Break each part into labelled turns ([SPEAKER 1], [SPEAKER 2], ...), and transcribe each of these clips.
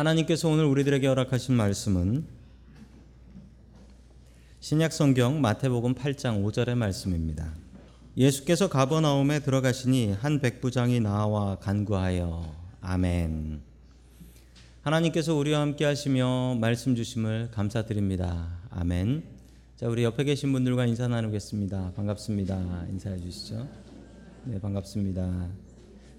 [SPEAKER 1] 하나님께서 오늘 우리들에게 허락하신 말씀은 신약 성경 마태복음 8장 5절의 말씀입니다. 예수께서 가버나움에 들어가시니 한 백부장이 나와 간구하여 아멘. 하나님께서 우리와 함께 하시며 말씀 주심을 감사드립니다. 아멘. 자, 우리 옆에 계신 분들과 인사 나누겠습니다. 반갑습니다. 인사해 주시죠. 네, 반갑습니다.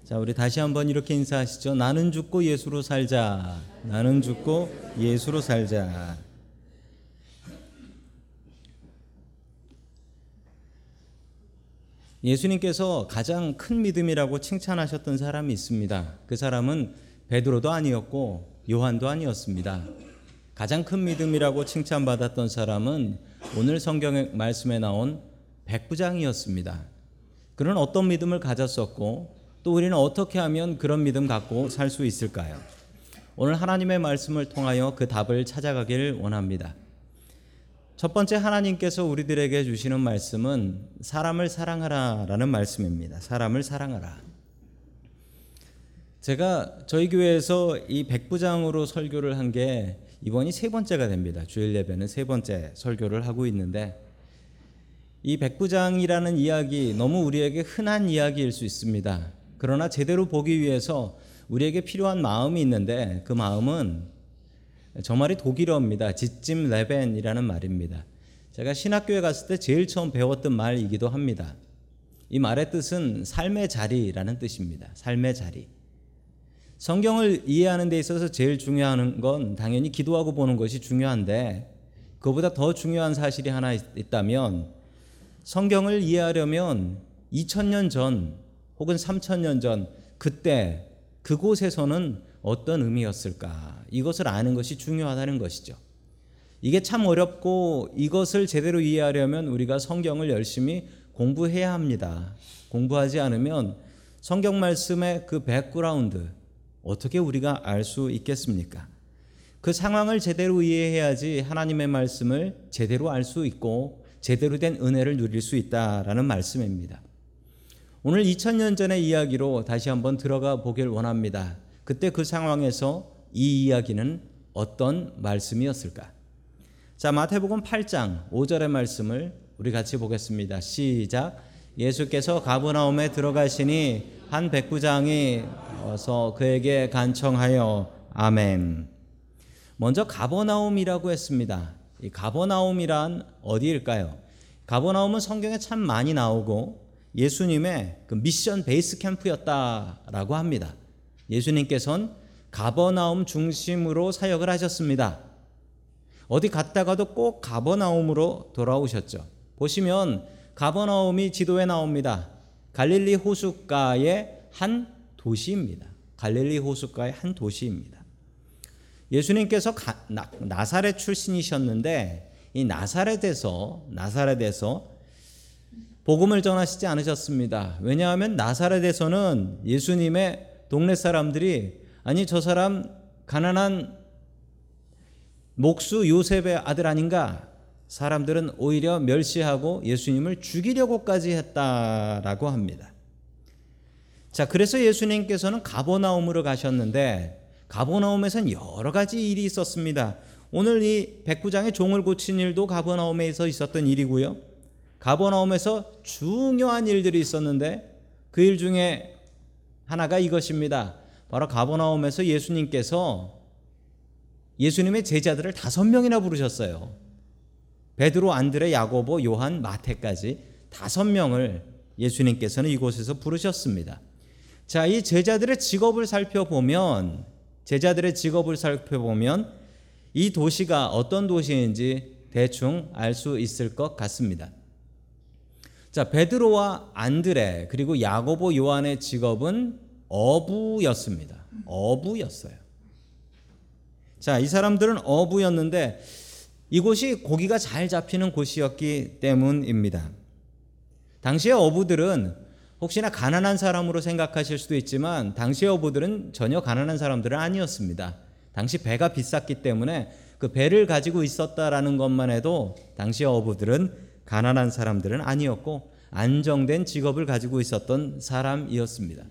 [SPEAKER 1] 자, 우리 다시 한번 이렇게 인사하시죠. 나는 죽고 예수로 살자. 나는 죽고 예수로 살자. 예수님께서 가장 큰 믿음이라고 칭찬하셨던 사람이 있습니다. 그 사람은 베드로도 아니었고 요한도 아니었습니다. 가장 큰 믿음이라고 칭찬받았던 사람은 오늘 성경의 말씀에 나온 백부장이었습니다. 그는 어떤 믿음을 가졌었고 또 우리는 어떻게 하면 그런 믿음 갖고 살 수 있을까요? 오늘 하나님의 말씀을 통하여 그 답을 찾아가길 원합니다. 첫 번째 하나님께서 우리들에게 주시는 말씀은 사람을 사랑하라라는 말씀입니다. 사람을 사랑하라. 제가 저희 교회에서 이 백부장으로 설교를 한 게 이번이 세 번째가 됩니다. 주일 예배는 세 번째 설교를 하고 있는데 이 백부장이라는 이야기 너무 우리에게 흔한 이야기일 수 있습니다. 그러나 제대로 보기 위해서 우리에게 필요한 마음이 있는데 그 마음은 저 말이 독일어입니다. 지찜 레벤이라는 말입니다. 제가 신학교에 갔을 때 제일 처음 배웠던 말이기도 합니다. 이 말의 뜻은 삶의 자리라는 뜻입니다. 삶의 자리. 성경을 이해하는 데 있어서 제일 중요한 건 당연히 기도하고 보는 것이 중요한데 그보다 더 중요한 사실이 하나 있다면 성경을 이해하려면 2000년 전 혹은 3000년 전 그때 그곳에서는 어떤 의미였을까? 이것을 아는 것이 중요하다는 것이죠. 이게 참 어렵고 이것을 제대로 이해하려면 우리가 성경을 열심히 공부해야 합니다. 공부하지 않으면 성경 말씀의 그 백그라운드 어떻게 우리가 알 수 있겠습니까? 그 상황을 제대로 이해해야지 하나님의 말씀을 제대로 알 수 있고 제대로 된 은혜를 누릴 수 있다라는 말씀입니다. 오늘 2000년 전의 이야기로 다시 한번 들어가 보길 원합니다. 그때 그 상황에서 이 이야기는 어떤 말씀이었을까? 자, 마태복음 8장 5절의 말씀을 우리 같이 보겠습니다. 시작. 예수께서 가버나움에 들어가시니 한 백부장이 어서 그에게 간청하여 아멘. 먼저 가버나움이라고 했습니다. 이 가버나움이란 어디일까요? 가버나움은 성경에 참 많이 나오고 예수님의 그 미션 베이스 캠프였다라고 합니다. 예수님께서는 가버나움 중심으로 사역을 하셨습니다. 어디 갔다가도 꼭 가버나움으로 돌아오셨죠. 보시면 가버나움이 지도에 나옵니다. 갈릴리 호숫가의 한 도시입니다. 갈릴리 호숫가의 한 도시입니다. 예수님께서 가, 나, 나사렛 출신이셨는데 이 나사렛에서 나사렛에서 복음을 전하시지 않으셨습니다. 왜냐하면 나사렛에서는 예수님의 동네 사람들이 아니 저 사람 가난한 목수 요셉의 아들 아닌가? 사람들은 오히려 멸시하고 예수님을 죽이려고까지 했다라고 합니다. 자, 그래서 예수님께서는 가보나움으로 가셨는데 가보나움에선 여러 가지 일이 있었습니다. 오늘 이 백부장의 종을 고친 일도 가보나움에서 있었던 일이고요. 가버나움에서 중요한 일들이 있었는데 그 일 중에 하나가 이것입니다. 바로 가버나움에서 예수님께서 예수님의 제자들을 다섯 명이나 부르셨어요. 베드로, 안드레, 야고보, 요한, 마태까지 다섯 명을 예수님께서는 이곳에서 부르셨습니다. 자, 이 제자들의 직업을 살펴보면 제자들의 직업을 살펴보면 이 도시가 어떤 도시인지 대충 알 수 있을 것 같습니다. 자, 베드로와 안드레 그리고 야고보 요한의 직업은 어부였습니다. 어부였어요. 자, 이 사람들은 어부였는데 이곳이 고기가 잘 잡히는 곳이었기 때문입니다. 당시의 어부들은 혹시나 가난한 사람으로 생각하실 수도 있지만 당시의 어부들은 전혀 가난한 사람들은 아니었습니다. 당시 배가 비쌌기 때문에 그 배를 가지고 있었다라는 것만 해도 당시 어부들은 가난한 사람들은 아니었고 안정된 직업을 가지고 있었던 사람이었습니다.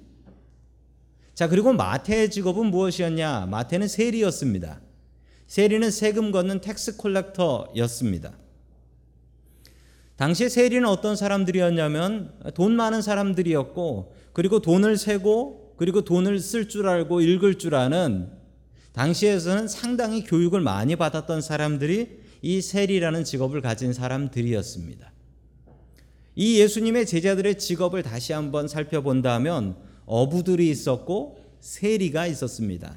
[SPEAKER 1] 자, 그리고 마태의 직업은 무엇이었냐? 마태는 세리였습니다. 세리는 세금 걷는 tax collector였습니다. 당시에 세리는 어떤 사람들이었냐면 돈 많은 사람들이었고 그리고 돈을 세고 그리고 돈을 쓸 줄 알고 읽을 줄 아는 당시에서는 상당히 교육을 많이 받았던 사람들이 이 세리라는 직업을 가진 사람들이었습니다. 이 예수님의 제자들의 직업을 다시 한번 살펴본다면 어부들이 있었고 세리가 있었습니다.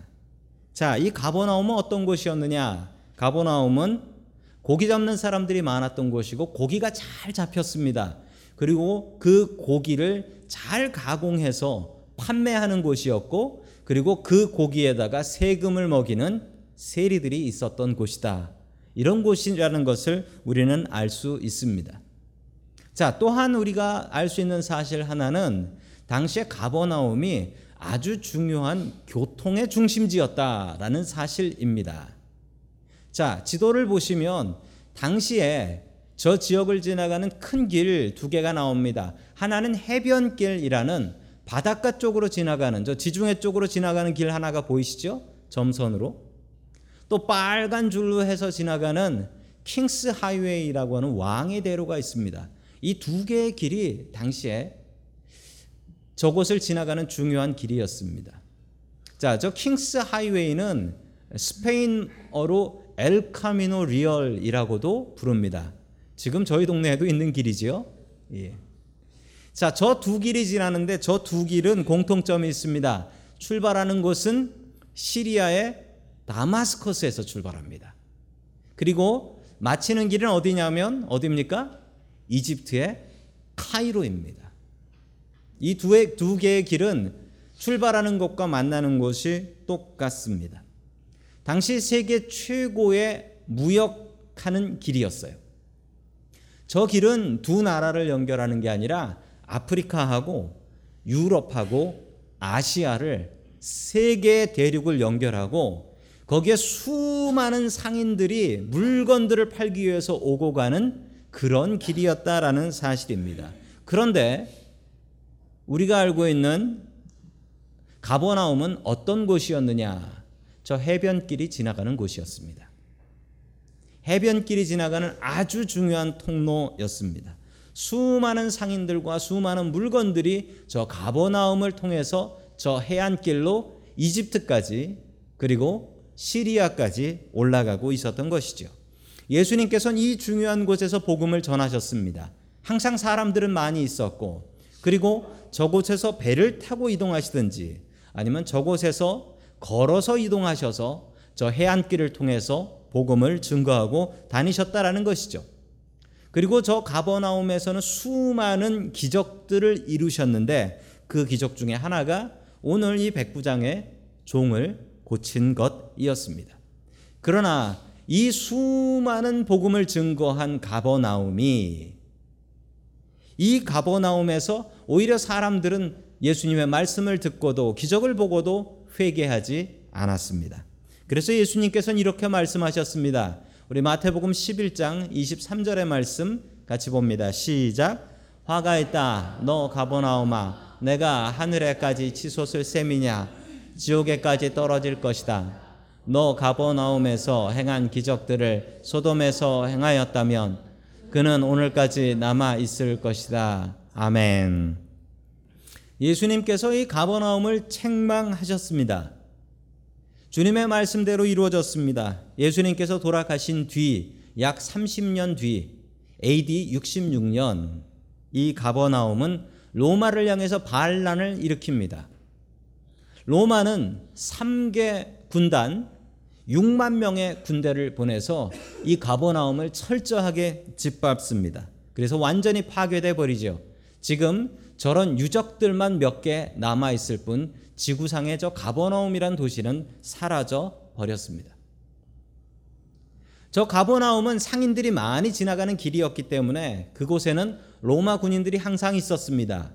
[SPEAKER 1] 자, 이 가버나움은 어떤 곳이었느냐? 가버나움은 고기 잡는 사람들이 많았던 곳이고 고기가 잘 잡혔습니다. 그리고 그 고기를 잘 가공해서 판매하는 곳이었고 그리고 그 고기에다가 세금을 먹이는 세리들이 있었던 곳이다. 이런 곳이라는 것을 우리는 알 수 있습니다. 자, 또한 우리가 알 수 있는 사실 하나는 당시에 가버나움이 아주 중요한 교통의 중심지였다라는 사실입니다. 자, 지도를 보시면 당시에 저 지역을 지나가는 큰 길 두 개가 나옵니다. 하나는 해변길이라는 바닷가 쪽으로 지나가는 저 지중해 쪽으로 지나가는 길 하나가 보이시죠? 점선으로. 또 빨간 줄로 해서 지나가는 King's Highway라고 하는 왕의 대로가 있습니다. 이 두 개의 길이 당시에 저곳을 지나가는 중요한 길이었습니다. 자, 저 King's Highway는 스페인어로 El Camino Real이라고도 부릅니다. 지금 저희 동네에도 있는 길이지요. 예. 자, 저 두 길이 지나는데 저 두 길은 공통점이 있습니다. 출발하는 곳은 시리아의 다마스커스에서 출발합니다. 그리고 마치는 길은 어디냐면 어디입니까? 이집트의 카이로입니다. 이 두, 두 개의 길은 출발하는 곳과 만나는 곳이 똑같습니다. 당시 세계 최고의 무역하는 길이었어요. 저 길은 두 나라를 연결하는 게 아니라 아프리카하고 유럽하고 아시아를 세 개의 대륙을 연결하고 거기에 수많은 상인들이 물건들을 팔기 위해서 오고 가는 그런 길이었다라는 사실입니다. 그런데 우리가 알고 있는 가버나움은 어떤 곳이었느냐? 저 해변길이 지나가는 곳이었습니다. 해변길이 지나가는 아주 중요한 통로였습니다. 수많은 상인들과 수많은 물건들이 저 가버나움을 통해서 저 해안길로 이집트까지 그리고 시리아까지 올라가고 있었던 것이죠. 예수님께서는 이 중요한 곳에서 복음을 전하셨습니다. 항상 사람들은 많이 있었고 그리고 저곳에서 배를 타고 이동하시든지 아니면 저곳에서 걸어서 이동하셔서 저 해안길을 통해서 복음을 증거하고 다니셨다라는 것이죠. 그리고 저 가버나움에서는 수많은 기적들을 이루셨는데 그 기적 중에 하나가 오늘 이 백부장의 종을 고친 것이었습니다. 그러나 이 수많은 복음을 증거한 가버나움이 이 가버나움에서 오히려 사람들은 예수님의 말씀을 듣고도 기적을 보고도 회개하지 않았습니다. 그래서 예수님께서는 이렇게 말씀하셨습니다. 우리 마태복음 11장 23절의 말씀 같이 봅니다. 시작. 화가 있다. 너 가버나오마. 내가 하늘에까지 치솟을 셈이냐. 지옥에까지 떨어질 것이다. 너 가버나움에서 행한 기적들을 소돔에서 행하였다면 그는 오늘까지 남아 있을 것이다. 아멘. 예수님께서 이 가버나움을 책망하셨습니다. 주님의 말씀대로 이루어졌습니다. 예수님께서 돌아가신 뒤 약 30년 뒤 AD 66년 이 가버나움은 로마를 향해서 반란을 일으킵니다. 로마는 3개 군단 6만 명의 군대를 보내서 이 가버나움을 철저하게 짓밟습니다. 그래서 완전히 파괴돼 버리죠. 지금 저런 유적들만 몇 개 남아 있을 뿐 지구상의 저 가버나움이란 도시는 사라져 버렸습니다. 저 가버나움은 상인들이 많이 지나가는 길이었기 때문에 그곳에는 로마 군인들이 항상 있었습니다.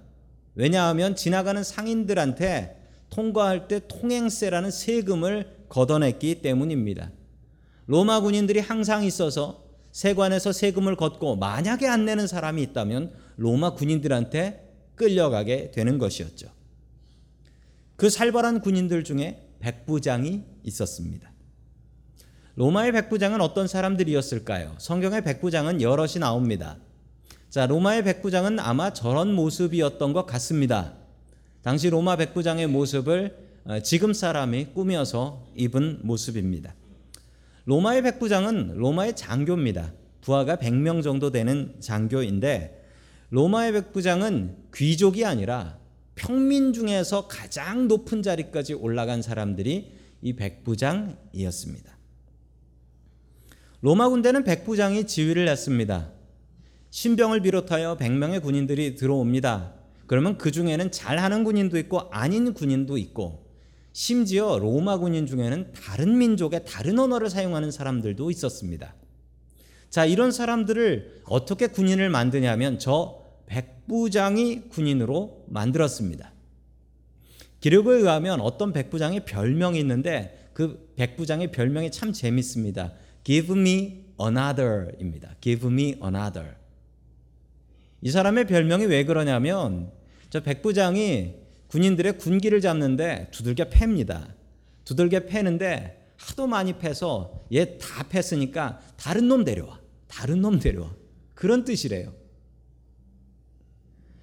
[SPEAKER 1] 왜냐하면 지나가는 상인들한테 통과할 때 통행세라는 세금을 걷어냈기 때문입니다. 로마 군인들이 항상 있어서 세관에서 세금을 걷고 만약에 안 내는 사람이 있다면 로마 군인들한테 끌려가게 되는 것이었죠. 그 살벌한 군인들 중에 백부장이 있었습니다. 로마의 백부장은 어떤 사람들이었을까요? 성경의 백부장은 여럿이 나옵니다. 자, 로마의 백부장은 아마 저런 모습이었던 것 같습니다. 당시 로마 백부장의 모습을 어, 지금 사람이 꾸며서 입은 모습입니다. 로마의 백부장은 로마의 장교입니다. 부하가 100명 정도 되는 장교인데 로마의 백부장은 귀족이 아니라 평민 중에서 가장 높은 자리까지 올라간 사람들이 이 백부장이었습니다. 로마 군대는 백부장이 지휘를 했습니다. 신병을 비롯하여 100명의 군인들이 들어옵니다. 그러면 그 중에는 잘하는 군인도 있고 아닌 군인도 있고 심지어 로마 군인 중에는 다른 민족의 다른 언어를 사용하는 사람들도 있었습니다. 자, 이런 사람들을 어떻게 군인을 만드냐면 저 백부장이 군인으로 만들었습니다. 기록에 의하면 어떤 백부장의 별명이 있는데 그 백부장의 별명이 참 재밌습니다. Give me another입니다. Give me another. 이 사람의 별명이 왜 그러냐면 저 백부장이 군인들의 군기를 잡는데 두들겨 팹니다. 두들겨 패는데 하도 많이 패서 얘 다 팼으니까 다른 놈 데려와. 다른 놈 데려와. 그런 뜻이래요.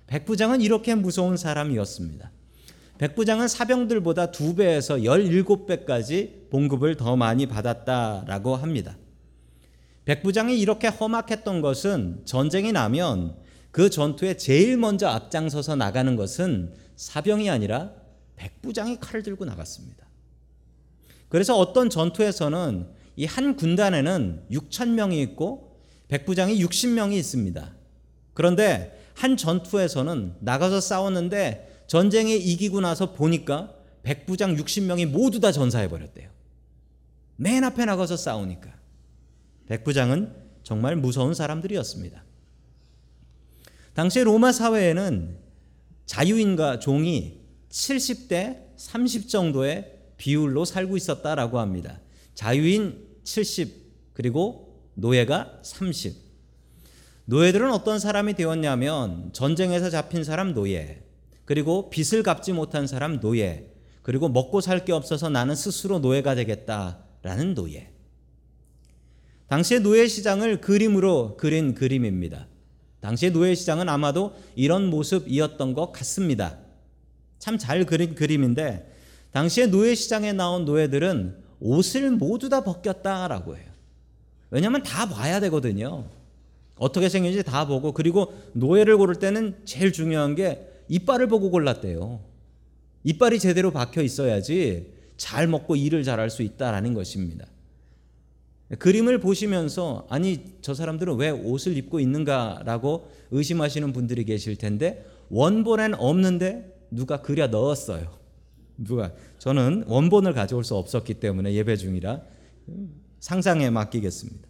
[SPEAKER 1] 백부장은 이렇게 무서운 사람이었습니다. 백부장은 사병들보다 두 배에서 17배까지 봉급을 더 많이 받았다라고 합니다. 백부장이 이렇게 험악했던 것은 전쟁이 나면 그 전투에 제일 먼저 앞장서서 나가는 것은 사병이 아니라 백부장이 칼을 들고 나갔습니다. 그래서 어떤 전투에서는 이 한 군단에는 6천 명이 있고 백부장이 60명이 있습니다. 그런데 한 전투에서는 나가서 싸웠는데 전쟁에 이기고 나서 보니까 백부장 60명이 모두 다 전사해 버렸대요. 맨 앞에 나가서 싸우니까. 백부장은 정말 무서운 사람들이었습니다. 당시 로마 사회에는 자유인과 종이 70대 30 정도의 비율로 살고 있었다라고 합니다. 자유인 70 그리고 노예가 30. 노예들은 어떤 사람이 되었냐면 전쟁에서 잡힌 사람 노예, 그리고 빚을 갚지 못한 사람 노예, 그리고 먹고 살 게 없어서 나는 스스로 노예가 되겠다라는 노예. 당시의 노예 시장을 그림으로 그린 그림입니다. 당시의 노예 시장은 아마도 이런 모습이었던 것 같습니다. 참 잘 그린 그림인데 당시의 노예 시장에 나온 노예들은 옷을 모두 다 벗겼다라고 해요. 왜냐하면 다 봐야 되거든요. 어떻게 생긴지 다 보고 그리고 노예를 고를 때는 제일 중요한 게 이빨을 보고 골랐대요. 이빨이 제대로 박혀 있어야지 잘 먹고 일을 잘할 수 있다라는 것입니다. 그림을 보시면서 아니 저 사람들은 왜 옷을 입고 있는가라고 의심하시는 분들이 계실 텐데 원본엔 없는데 누가 그려 넣었어요. 누가 저는 원본을 가져올 수 없었기 때문에 예배 중이라 상상에 맡기겠습니다.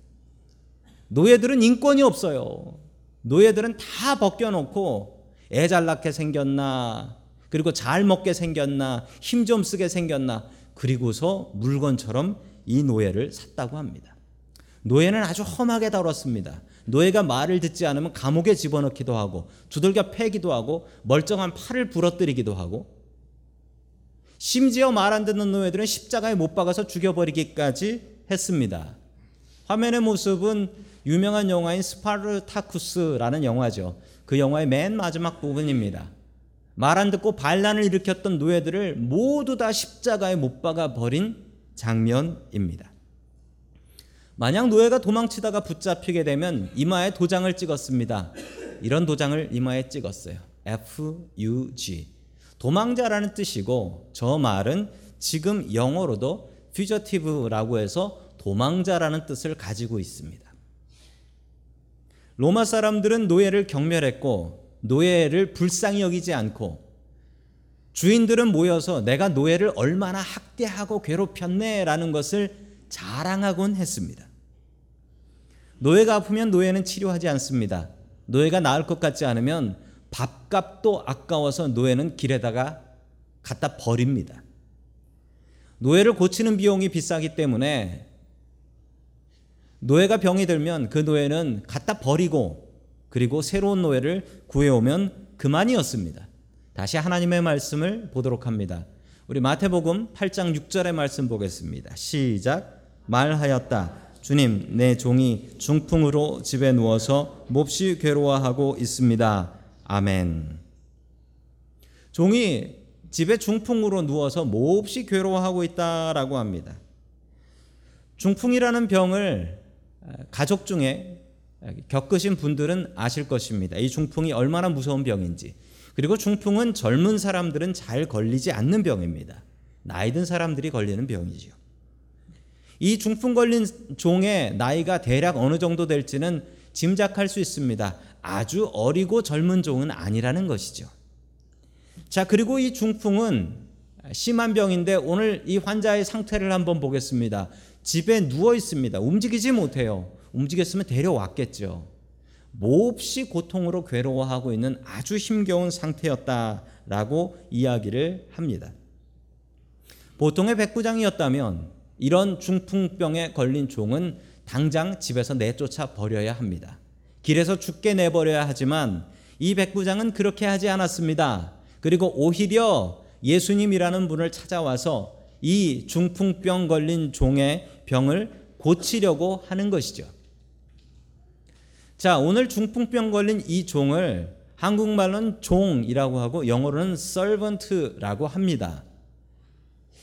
[SPEAKER 1] 노예들은 인권이 없어요. 노예들은 다 벗겨놓고 애잘 낳게 생겼나 그리고 잘 먹게 생겼나 힘 좀 쓰게 생겼나 그리고서 물건처럼 이 노예를 샀다고 합니다. 노예는 아주 험하게 다뤘습니다. 노예가 말을 듣지 않으면 감옥에 집어넣기도 하고 두들겨 패기도 하고 멀쩡한 팔을 부러뜨리기도 하고 심지어 말 안 듣는 노예들은 십자가에 못 박아서 죽여버리기까지 했습니다. 화면의 모습은 유명한 영화인 스파르타쿠스라는 영화죠. 그 영화의 맨 마지막 부분입니다. 말 안 듣고 반란을 일으켰던 노예들을 모두 다 십자가에 못 박아 버린 장면입니다. 만약 노예가 도망치다가 붙잡히게 되면 이마에 도장을 찍었습니다. 이런 도장을 이마에 찍었어요. FUG. 도망자라는 뜻이고 저 말은 지금 영어로도 fugitive라고 해서 도망자라는 뜻을 가지고 있습니다. 로마 사람들은 노예를 경멸했고 노예를 불쌍히 여기지 않고 주인들은 모여서 내가 노예를 얼마나 학대하고 괴롭혔네라는 것을 자랑하곤 했습니다. 노예가 아프면 노예는 치료하지 않습니다. 노예가 나을 것 같지 않으면 밥값도 아까워서 노예는 길에다가 갖다 버립니다. 노예를 고치는 비용이 비싸기 때문에 노예가 병이 들면 그 노예는 갖다 버리고 그리고 새로운 노예를 구해오면 그만이었습니다. 다시 하나님의 말씀을 보도록 합니다. 우리 마태복음 8장 6절의 말씀 보겠습니다. 시작. 말하였다. 주님, 내 종이 중풍으로 집에 누워서 몹시 괴로워하고 있습니다. 아멘. 종이 집에 중풍으로 누워서 몹시 괴로워하고 있다라고 합니다. 중풍이라는 병을 가족 중에 겪으신 분들은 아실 것입니다. 이 중풍이 얼마나 무서운 병인지. 그리고 중풍은 젊은 사람들은 잘 걸리지 않는 병입니다. 나이 든 사람들이 걸리는 병이지요. 이 중풍 걸린 종의 나이가 대략 어느 정도 될지는 짐작할 수 있습니다. 아주 어리고 젊은 종은 아니라는 것이죠. 자, 그리고 이 중풍은 심한 병인데 오늘 이 환자의 상태를 한번 보겠습니다. 집에 누워 있습니다. 움직이지 못해요. 움직였으면 데려왔겠죠. 몹시 고통으로 괴로워하고 있는 아주 힘겨운 상태였다라고 이야기를 합니다. 보통의 백부장이었다면 이런 중풍병에 걸린 종은 당장 집에서 내쫓아 버려야 합니다. 길에서 죽게 내버려야 하지만 이 백부장은 그렇게 하지 않았습니다. 그리고 오히려 예수님이라는 분을 찾아와서 이 중풍병 걸린 종의 병을 고치려고 하는 것이죠. 자, 오늘 중풍병 걸린 이 종을 한국말로는 종이라고 하고 영어로는 servant라고 합니다.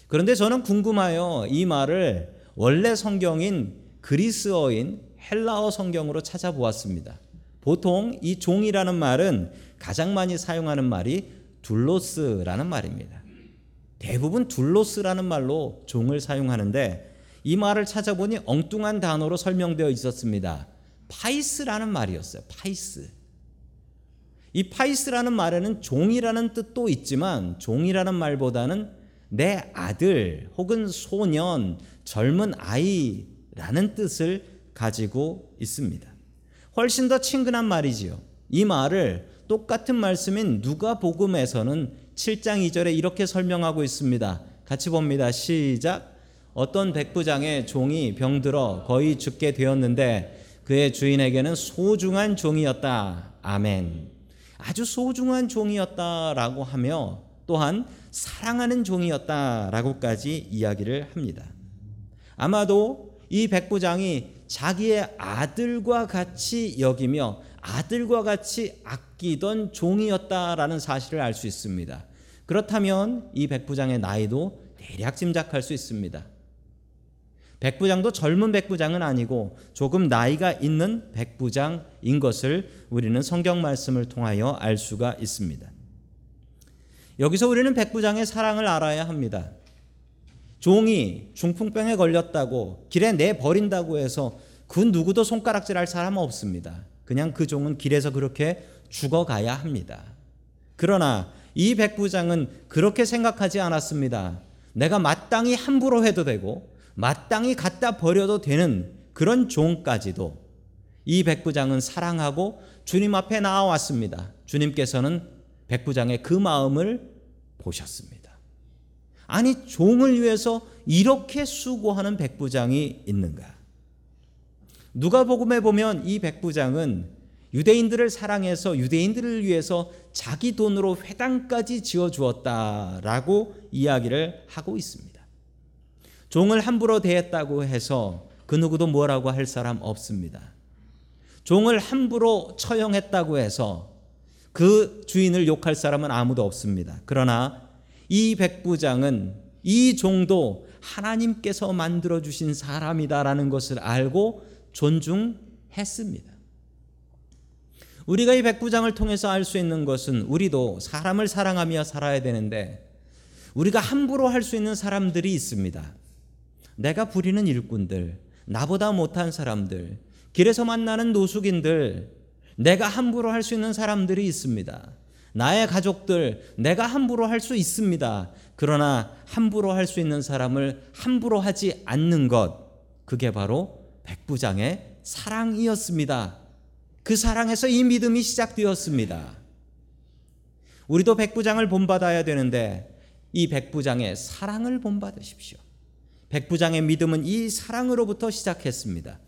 [SPEAKER 1] 그런데 저는 궁금하여 이 말을 원래 성경인 그리스어인 헬라어 성경으로 찾아보았습니다. 보통 이 종이라는 말은 가장 많이 사용하는 말이 둘로스라는 말입니다. 대부분 둘로스라는 말로 종을 사용하는데 이 말을 찾아보니 엉뚱한 단어로 설명되어 있었습니다. 파이스라는 말이었어요. 파이스. 이 파이스라는 말에는 종이라는 뜻도 있지만 종이라는 말보다는 내 아들 혹은 소년, 젊은 아이라는 뜻을 가지고 있습니다. 훨씬 더 친근한 말이지요. 이 말을 똑같은 말씀인 누가복음에서는 7장 2절에 이렇게 설명하고 있습니다. 같이 봅니다. 시작. 어떤 백부장의 종이 병들어 거의 죽게 되었는데 그의 주인에게는 소중한 종이었다. 아멘. 아주 소중한 종이었다라고 하며 또한 사랑하는 종이었다라고까지 이야기를 합니다. 아마도 이 백부장이 자기의 아들과 같이 여기며 아들과 같이 아끼던 종이었다라는 사실을 알 수 있습니다. 그렇다면 이 백부장의 나이도 대략 짐작할 수 있습니다. 백부장도 젊은 백부장은 아니고 조금 나이가 있는 백부장인 것을 우리는 성경 말씀을 통하여 알 수가 있습니다. 여기서 우리는 백부장의 사랑을 알아야 합니다. 종이 중풍병에 걸렸다고 길에 내버린다고 해서 그 누구도 손가락질 할 사람은 없습니다. 그냥 그 종은 길에서 그렇게 죽어가야 합니다. 그러나 이 백부장은 그렇게 생각하지 않았습니다. 내가 마땅히 함부로 해도 되고 마땅히 갖다 버려도 되는 그런 종까지도 이 백부장은 사랑하고 주님 앞에 나와왔습니다. 주님께서는 백부장의 그 마음을 보셨습니다. 아니, 종을 위해서 이렇게 수고하는 백부장이 있는가? 누가복음에 보면 이 백부장은 유대인들을 사랑해서 유대인들을 위해서 자기 돈으로 회당까지 지어 주었다라고 이야기를 하고 있습니다. 종을 함부로 대했다고 해서 그 누구도 뭐라고 할 사람 없습니다. 종을 함부로 처형했다고 해서 그 주인을 욕할 사람은 아무도 없습니다. 그러나 이 백부장은 이 종도 하나님께서 만들어 주신 사람이다라는 것을 알고 존중했습니다. 우리가 이 백부장을 통해서 알 수 있는 것은 우리도 사람을 사랑하며 살아야 되는데 우리가 함부로 할 수 있는 사람들이 있습니다. 내가 부리는 일꾼들, 나보다 못한 사람들, 길에서 만나는 노숙인들, 내가 함부로 할 수 있는 사람들이 있습니다. 나의 가족들, 내가 함부로 할 수 있습니다. 그러나 함부로 할 수 있는 사람을 함부로 하지 않는 것, 그게 바로 백부장의 사랑이었습니다. 그 사랑에서 이 믿음이 시작되었습니다. 우리도 백부장을 본받아야 되는데 이 백부장의 사랑을 본받으십시오. 백부장의 믿음은 이 사랑으로부터 시작했습니다.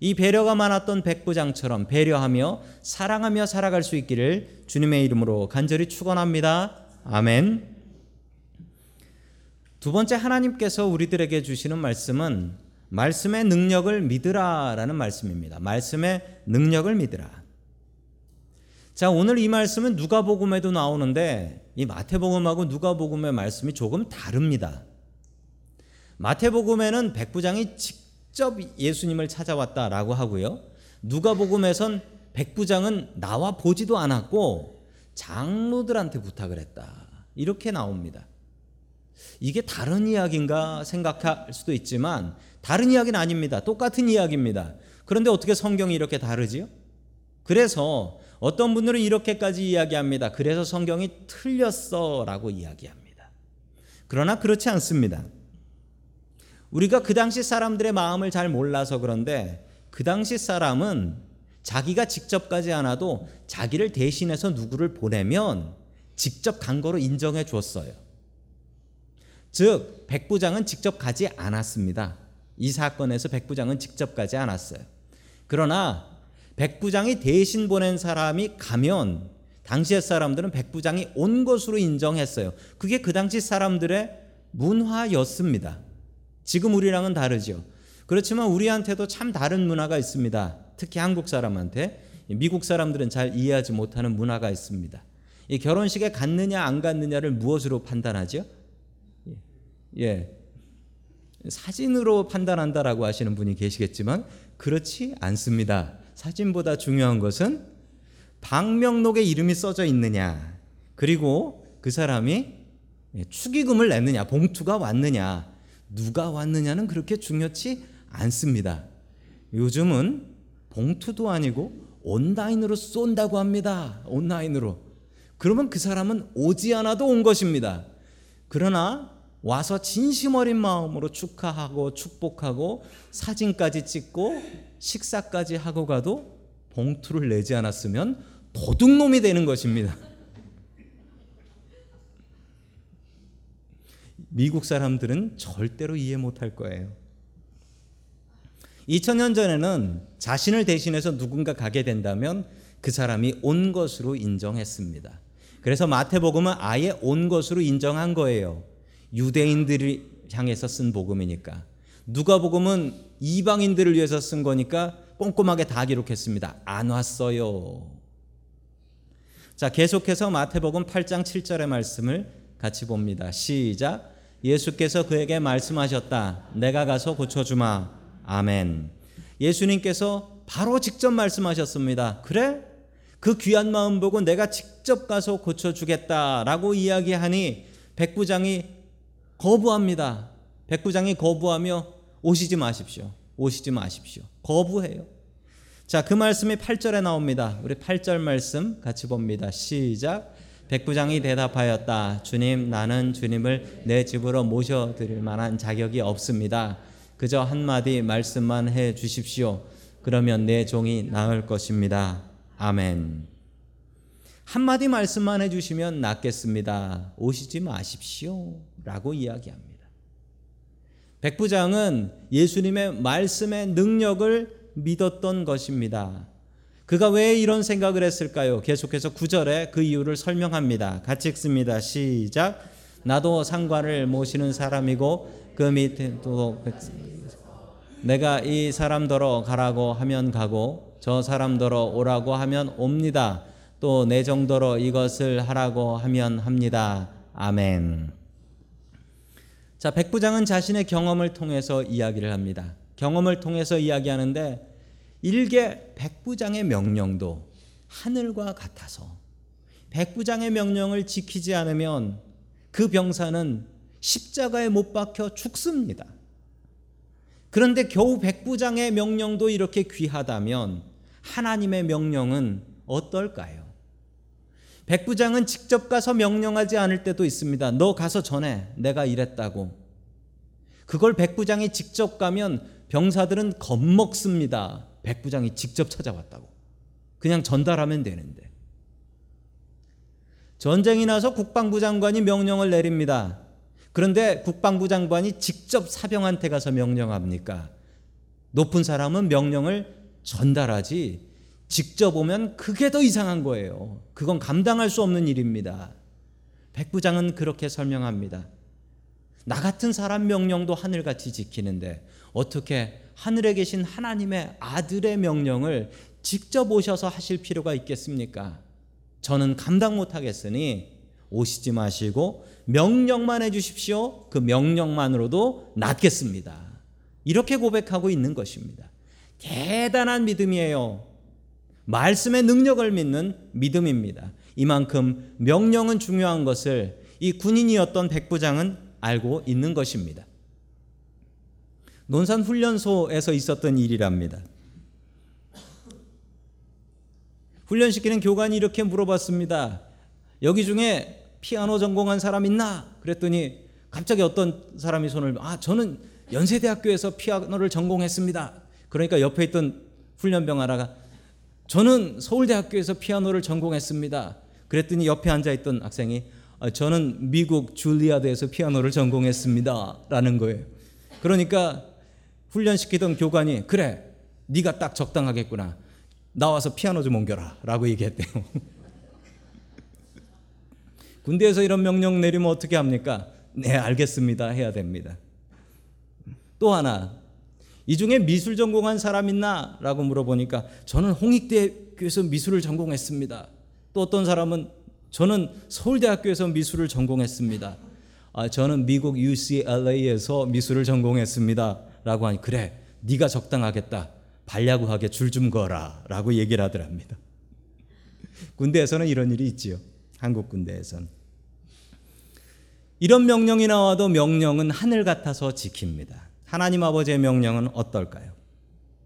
[SPEAKER 1] 이 배려가 많았던 백부장처럼 배려하며 사랑하며 살아갈 수 있기를 주님의 이름으로 간절히 축원합니다. 아멘. 두 번째 하나님께서 우리들에게 주시는 말씀은 말씀의 능력을 믿으라라는 말씀입니다. 말씀의 능력을 믿으라. 자, 오늘 이 말씀은 누가복음에도 나오는데 이 마태복음하고 누가복음의 말씀이 조금 다릅니다. 마태복음에는 백부장이 직접 예수님을 찾아왔다라고 하고요. 누가복음에선 백부장은 나와 보지도 않았고 장로들한테 부탁을 했다. 이렇게 나옵니다. 이게 다른 이야기인가 생각할 수도 있지만 다른 이야기는 아닙니다. 똑같은 이야기입니다. 그런데 어떻게 성경이 이렇게 다르지요? 그래서 어떤 분들은 이렇게까지 이야기합니다. 그래서 성경이 틀렸어라고 이야기합니다. 그러나 그렇지 않습니다. 우리가 그 당시 사람들의 마음을 잘 몰라서 그런데 그 당시 사람은 자기가 직접 가지 않아도 자기를 대신해서 누구를 보내면 직접 간 거로 인정해 줬어요. 즉, 백부장은 직접 가지 않았습니다. 이 사건에서 백부장은 직접 가지 않았어요. 그러나 백부장이 대신 보낸 사람이 가면 당시의 사람들은 백부장이 온 것으로 인정했어요. 그게 그 당시 사람들의 문화였습니다. 지금 우리랑은 다르죠. 그렇지만 우리한테도 참 다른 문화가 있습니다. 특히 한국 사람한테 미국 사람들은 잘 이해하지 못하는 문화가 있습니다. 이 결혼식에 갔느냐 안 갔느냐를 무엇으로 판단하죠? 예. 사진으로 판단한다라고 하시는 분이 계시겠지만 그렇지 않습니다. 사진보다 중요한 것은 방명록에 이름이 써져 있느냐, 그리고 그 사람이 축의금을 냈느냐, 봉투가 왔느냐, 누가 왔느냐는 그렇게 중요치 않습니다. 요즘은 봉투도 아니고 온라인으로 쏜다고 합니다. 온라인으로. 그러면 그 사람은 오지 않아도 온 것입니다. 그러나 와서 진심 어린 마음으로 축하하고 축복하고 사진까지 찍고 식사까지 하고 가도 봉투를 내지 않았으면 도둑놈이 되는 것입니다. 미국 사람들은 절대로 이해 못할 거예요. 2000년 전에는 자신을 대신해서 누군가 가게 된다면 그 사람이 온 것으로 인정했습니다. 그래서 마태복음은 아예 온 것으로 인정한 거예요. 유대인들을 향해서 쓴 복음이니까. 누가복음은 이방인들을 위해서 쓴 거니까 꼼꼼하게 다 기록했습니다. 안 왔어요. 자, 계속해서 마태복음 8장 7절의 말씀을 같이 봅니다. 시작. 예수께서 그에게 말씀하셨다. 내가 가서 고쳐주마. 아멘. 예수님께서 바로 직접 말씀하셨습니다. 그래? 그 귀한 마음 보고 내가 직접 가서 고쳐주겠다라고 이야기하니 백부장이 거부합니다. 백부장이 거부하며 오시지 마십시오. 오시지 마십시오. 거부해요. 자, 그 말씀이 8절에 나옵니다. 우리 8절 말씀 같이 봅니다. 시작. 백부장이 대답하였다. 주님, 나는 주님을 내 집으로 모셔드릴 만한 자격이 없습니다. 그저 한마디 말씀만 해 주십시오. 그러면 내 종이 나을 것입니다. 아멘. 한마디 말씀만 해 주시면 낫겠습니다. 오시지 마십시오. 라고 이야기합니다. 백부장은 예수님의 말씀의 능력을 믿었던 것입니다. 그가 왜 이런 생각을 했을까요? 계속해서 9절에 그 이유를 설명합니다. 같이 읽습니다. 시작. 나도 상관을 모시는 사람이고 그 밑에도 내가 이 사람더러 가라고 하면 가고 저 사람더러 오라고 하면 옵니다. 또 내 정도로 이것을 하라고 하면 합니다. 아멘. 자, 백부장은 자신의 경험을 통해서 이야기를 합니다. 경험을 통해서 이야기하는데 일개 백부장의 명령도 하늘과 같아서 백부장의 명령을 지키지 않으면 그 병사는 십자가에 못 박혀 죽습니다. 그런데 겨우 백부장의 명령도 이렇게 귀하다면 하나님의 명령은 어떨까요? 백부장은 직접 가서 명령하지 않을 때도 있습니다. 너 가서 전해. 내가 이랬다고. 그걸 백부장이 직접 가면 병사들은 겁먹습니다. 백 부장이 직접 찾아왔다고. 그냥 전달하면 되는데. 전쟁이 나서 국방부 장관이 명령을 내립니다. 그런데 국방부 장관이 직접 사병한테 가서 명령합니까? 높은 사람은 명령을 전달하지 직접 오면 그게 더 이상한 거예요. 그건 감당할 수 없는 일입니다. 백부장은 그렇게 설명합니다. 나 같은 사람 명령도 하늘같이 지키는데 어떻게 하늘에 계신 하나님의 아들의 명령을 직접 오셔서 하실 필요가 있겠습니까? 저는 감당 못 하겠으니 오시지 마시고 명령만 해 주십시오. 그 명령만으로도 낫겠습니다. 이렇게 고백하고 있는 것입니다. 대단한 믿음이에요. 말씀의 능력을 믿는 믿음입니다. 이만큼 명령은 중요한 것을 이 군인이었던 백부장은 알고 있는 것입니다. 논산 훈련소에서 있었던 일이랍니다. 훈련시키는 교관이 이렇게 물어봤습니다. 여기 중에 피아노 전공한 사람 있나? 그랬더니 갑자기 어떤 사람이 손을 아 저는 연세대학교에서 피아노를 전공했습니다. 그러니까 옆에 있던 훈련병 하나가 저는 서울대학교에서 피아노를 전공했습니다. 그랬더니 옆에 앉아 있던 학생이 아, 저는 미국 줄리아드에서 피아노를 전공했습니다라는 거예요. 그러니까 훈련시키던 교관이 그래 네가 딱 적당하겠구나. 나와서 피아노 좀 옮겨라 라고 얘기했대요. 군대에서 이런 명령 내리면 어떻게 합니까? 네, 알겠습니다. 해야 됩니다. 또 하나, 이 중에 미술 전공한 사람 있나? 라고 물어보니까 저는 홍익대교에서 미술을 전공했습니다. 또 어떤 사람은 저는 서울대학교에서 미술을 전공했습니다. 아, 저는 미국 UCLA에서 미술을 전공했습니다. 라고 하니 그래, 네가 적당하겠다. 발야구하게 줄 좀 거라. 라고 얘기를 하더랍니다. 군대에서는 이런 일이 있지요. 한국 군대에서는. 이런 명령이 나와도 명령은 하늘 같아서 지킵니다. 하나님 아버지의 명령은 어떨까요?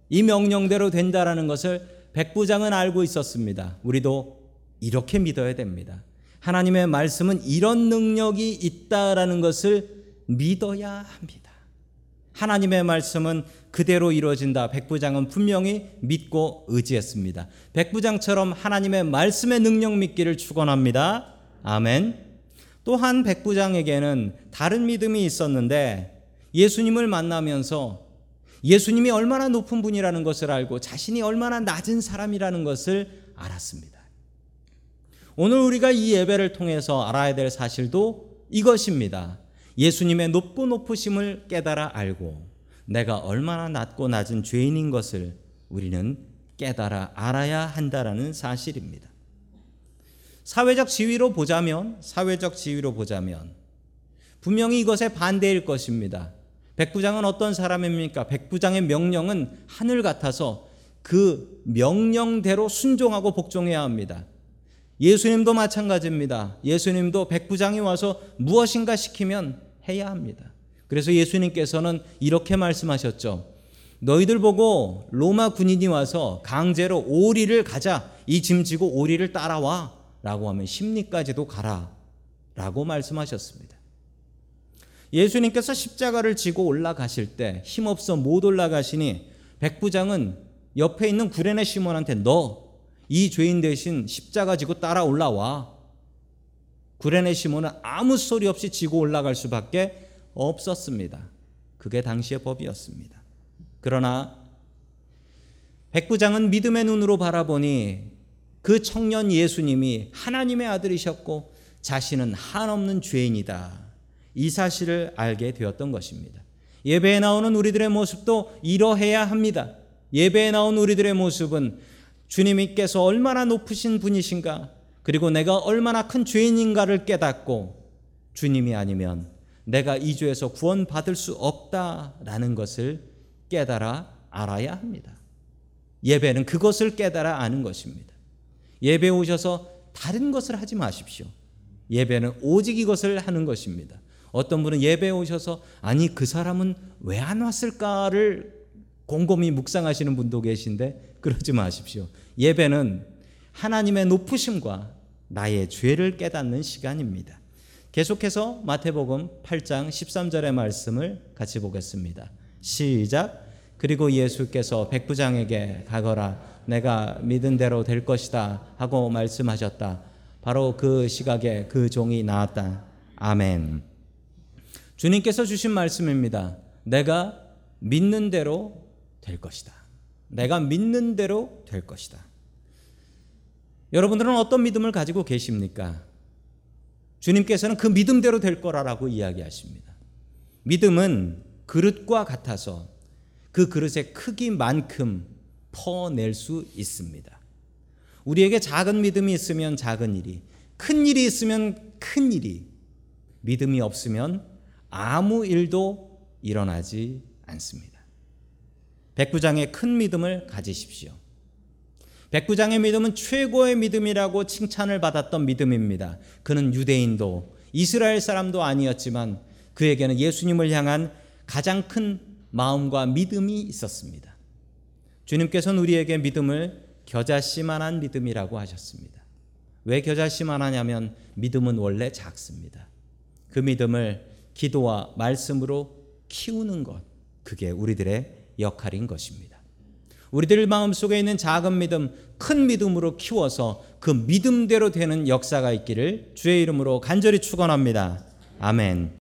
[SPEAKER 1] 이 명령대로 된다라는 것을 백부장은 알고 있었습니다. 우리도 이렇게 믿어야 됩니다. 하나님의 말씀은 이런 능력이 있다라는 것을 믿어야 합니다. 하나님의 말씀은 그대로 이루어진다. 백부장은 분명히 믿고 의지했습니다. 백부장처럼 하나님의 말씀의 능력 믿기를 축원합니다. 아멘. 또한 백부장에게는 다른 믿음이 있었는데 예수님을 만나면서 예수님이 얼마나 높은 분이라는 것을 알고 자신이 얼마나 낮은 사람이라는 것을 알았습니다. 오늘 우리가 이 예배를 통해서 알아야 될 사실도 이것입니다. 예수님의 높고 높으심을 깨달아 알고 내가 얼마나 낮고 낮은 죄인인 것을 우리는 깨달아 알아야 한다라는 사실입니다. 사회적 지위로 보자면 사회적 지위로 보자면 분명히 이것에 반대일 것입니다. 백부장은 어떤 사람입니까? 백부장의 명령은 하늘 같아서 그 명령대로 순종하고 복종해야 합니다. 예수님도 마찬가지입니다. 예수님도 백부장이 와서 무엇인가 시키면 해야 합니다. 그래서 예수님께서는 이렇게 말씀하셨죠. 너희들 보고 로마 군인이 와서 강제로 오리를 가자. 이 짐 지고 오리를 따라와. 라고 하면 심리까지도 가라. 라고 말씀하셨습니다. 예수님께서 십자가를 지고 올라가실 때 힘없어 못 올라가시니 백부장은 옆에 있는 구레네 시몬한테 너 이 죄인 대신 십자가 지고 따라 올라와. 구레네 시몬은 아무 소리 없이 지고 올라갈 수밖에 없었습니다. 그게 당시의 법이었습니다. 그러나 백부장은 믿음의 눈으로 바라보니 그 청년 예수님이 하나님의 아들이셨고 자신은 한없는 죄인이다. 이 사실을 알게 되었던 것입니다. 예배에 나오는 우리들의 모습도 이러해야 합니다. 예배에 나온 우리들의 모습은 주님께서 얼마나 높으신 분이신가, 그리고 내가 얼마나 큰 죄인인가를 깨닫고 주님이 아니면 내가 이 죄에서 구원받을 수 없다라는 것을 깨달아 알아야 합니다. 예배는 그것을 깨달아 아는 것입니다. 예배 오셔서 다른 것을 하지 마십시오. 예배는 오직 이것을 하는 것입니다. 어떤 분은 예배 오셔서 아니 그 사람은 왜 안 왔을까를 곰곰이 묵상하시는 분도 계신데 그러지 마십시오. 예배는 하나님의 높으심과 나의 죄를 깨닫는 시간입니다. 계속해서 마태복음 8장 13절의 말씀을 같이 보겠습니다. 시작. 그리고 예수께서 백부장에게 가거라 내가 믿은 대로 될 것이다 하고 말씀하셨다. 바로 그 시각에 그 종이 나왔다. 아멘. 주님께서 주신 말씀입니다. 내가 믿는 대로 될 것이다. 내가 믿는 대로 될 것이다. 여러분들은 어떤 믿음을 가지고 계십니까? 주님께서는 그 믿음대로 될 거라고 이야기하십니다. 믿음은 그릇과 같아서 그 그릇의 크기만큼 퍼낼 수 있습니다. 우리에게 작은 믿음이 있으면 작은 일이, 큰 일이 있으면 큰 일이, 믿음이 없으면 아무 일도 일어나지 않습니다. 백부장의 큰 믿음을 가지십시오. 백부장의 믿음은 최고의 믿음이라고 칭찬을 받았던 믿음입니다. 그는 유대인도 이스라엘 사람도 아니었지만 그에게는 예수님을 향한 가장 큰 마음과 믿음이 있었습니다. 주님께서는 우리에게 믿음을 겨자씨만한 믿음이라고 하셨습니다. 왜 겨자씨만하냐면 믿음은 원래 작습니다. 그 믿음을 기도와 말씀으로 키우는 것, 그게 우리들의 역할인 것입니다. 우리들 마음속에 있는 작은 믿음, 큰 믿음으로 키워서 그 믿음대로 되는 역사가 있기를 주의 이름으로 간절히 축원합니다. 아멘.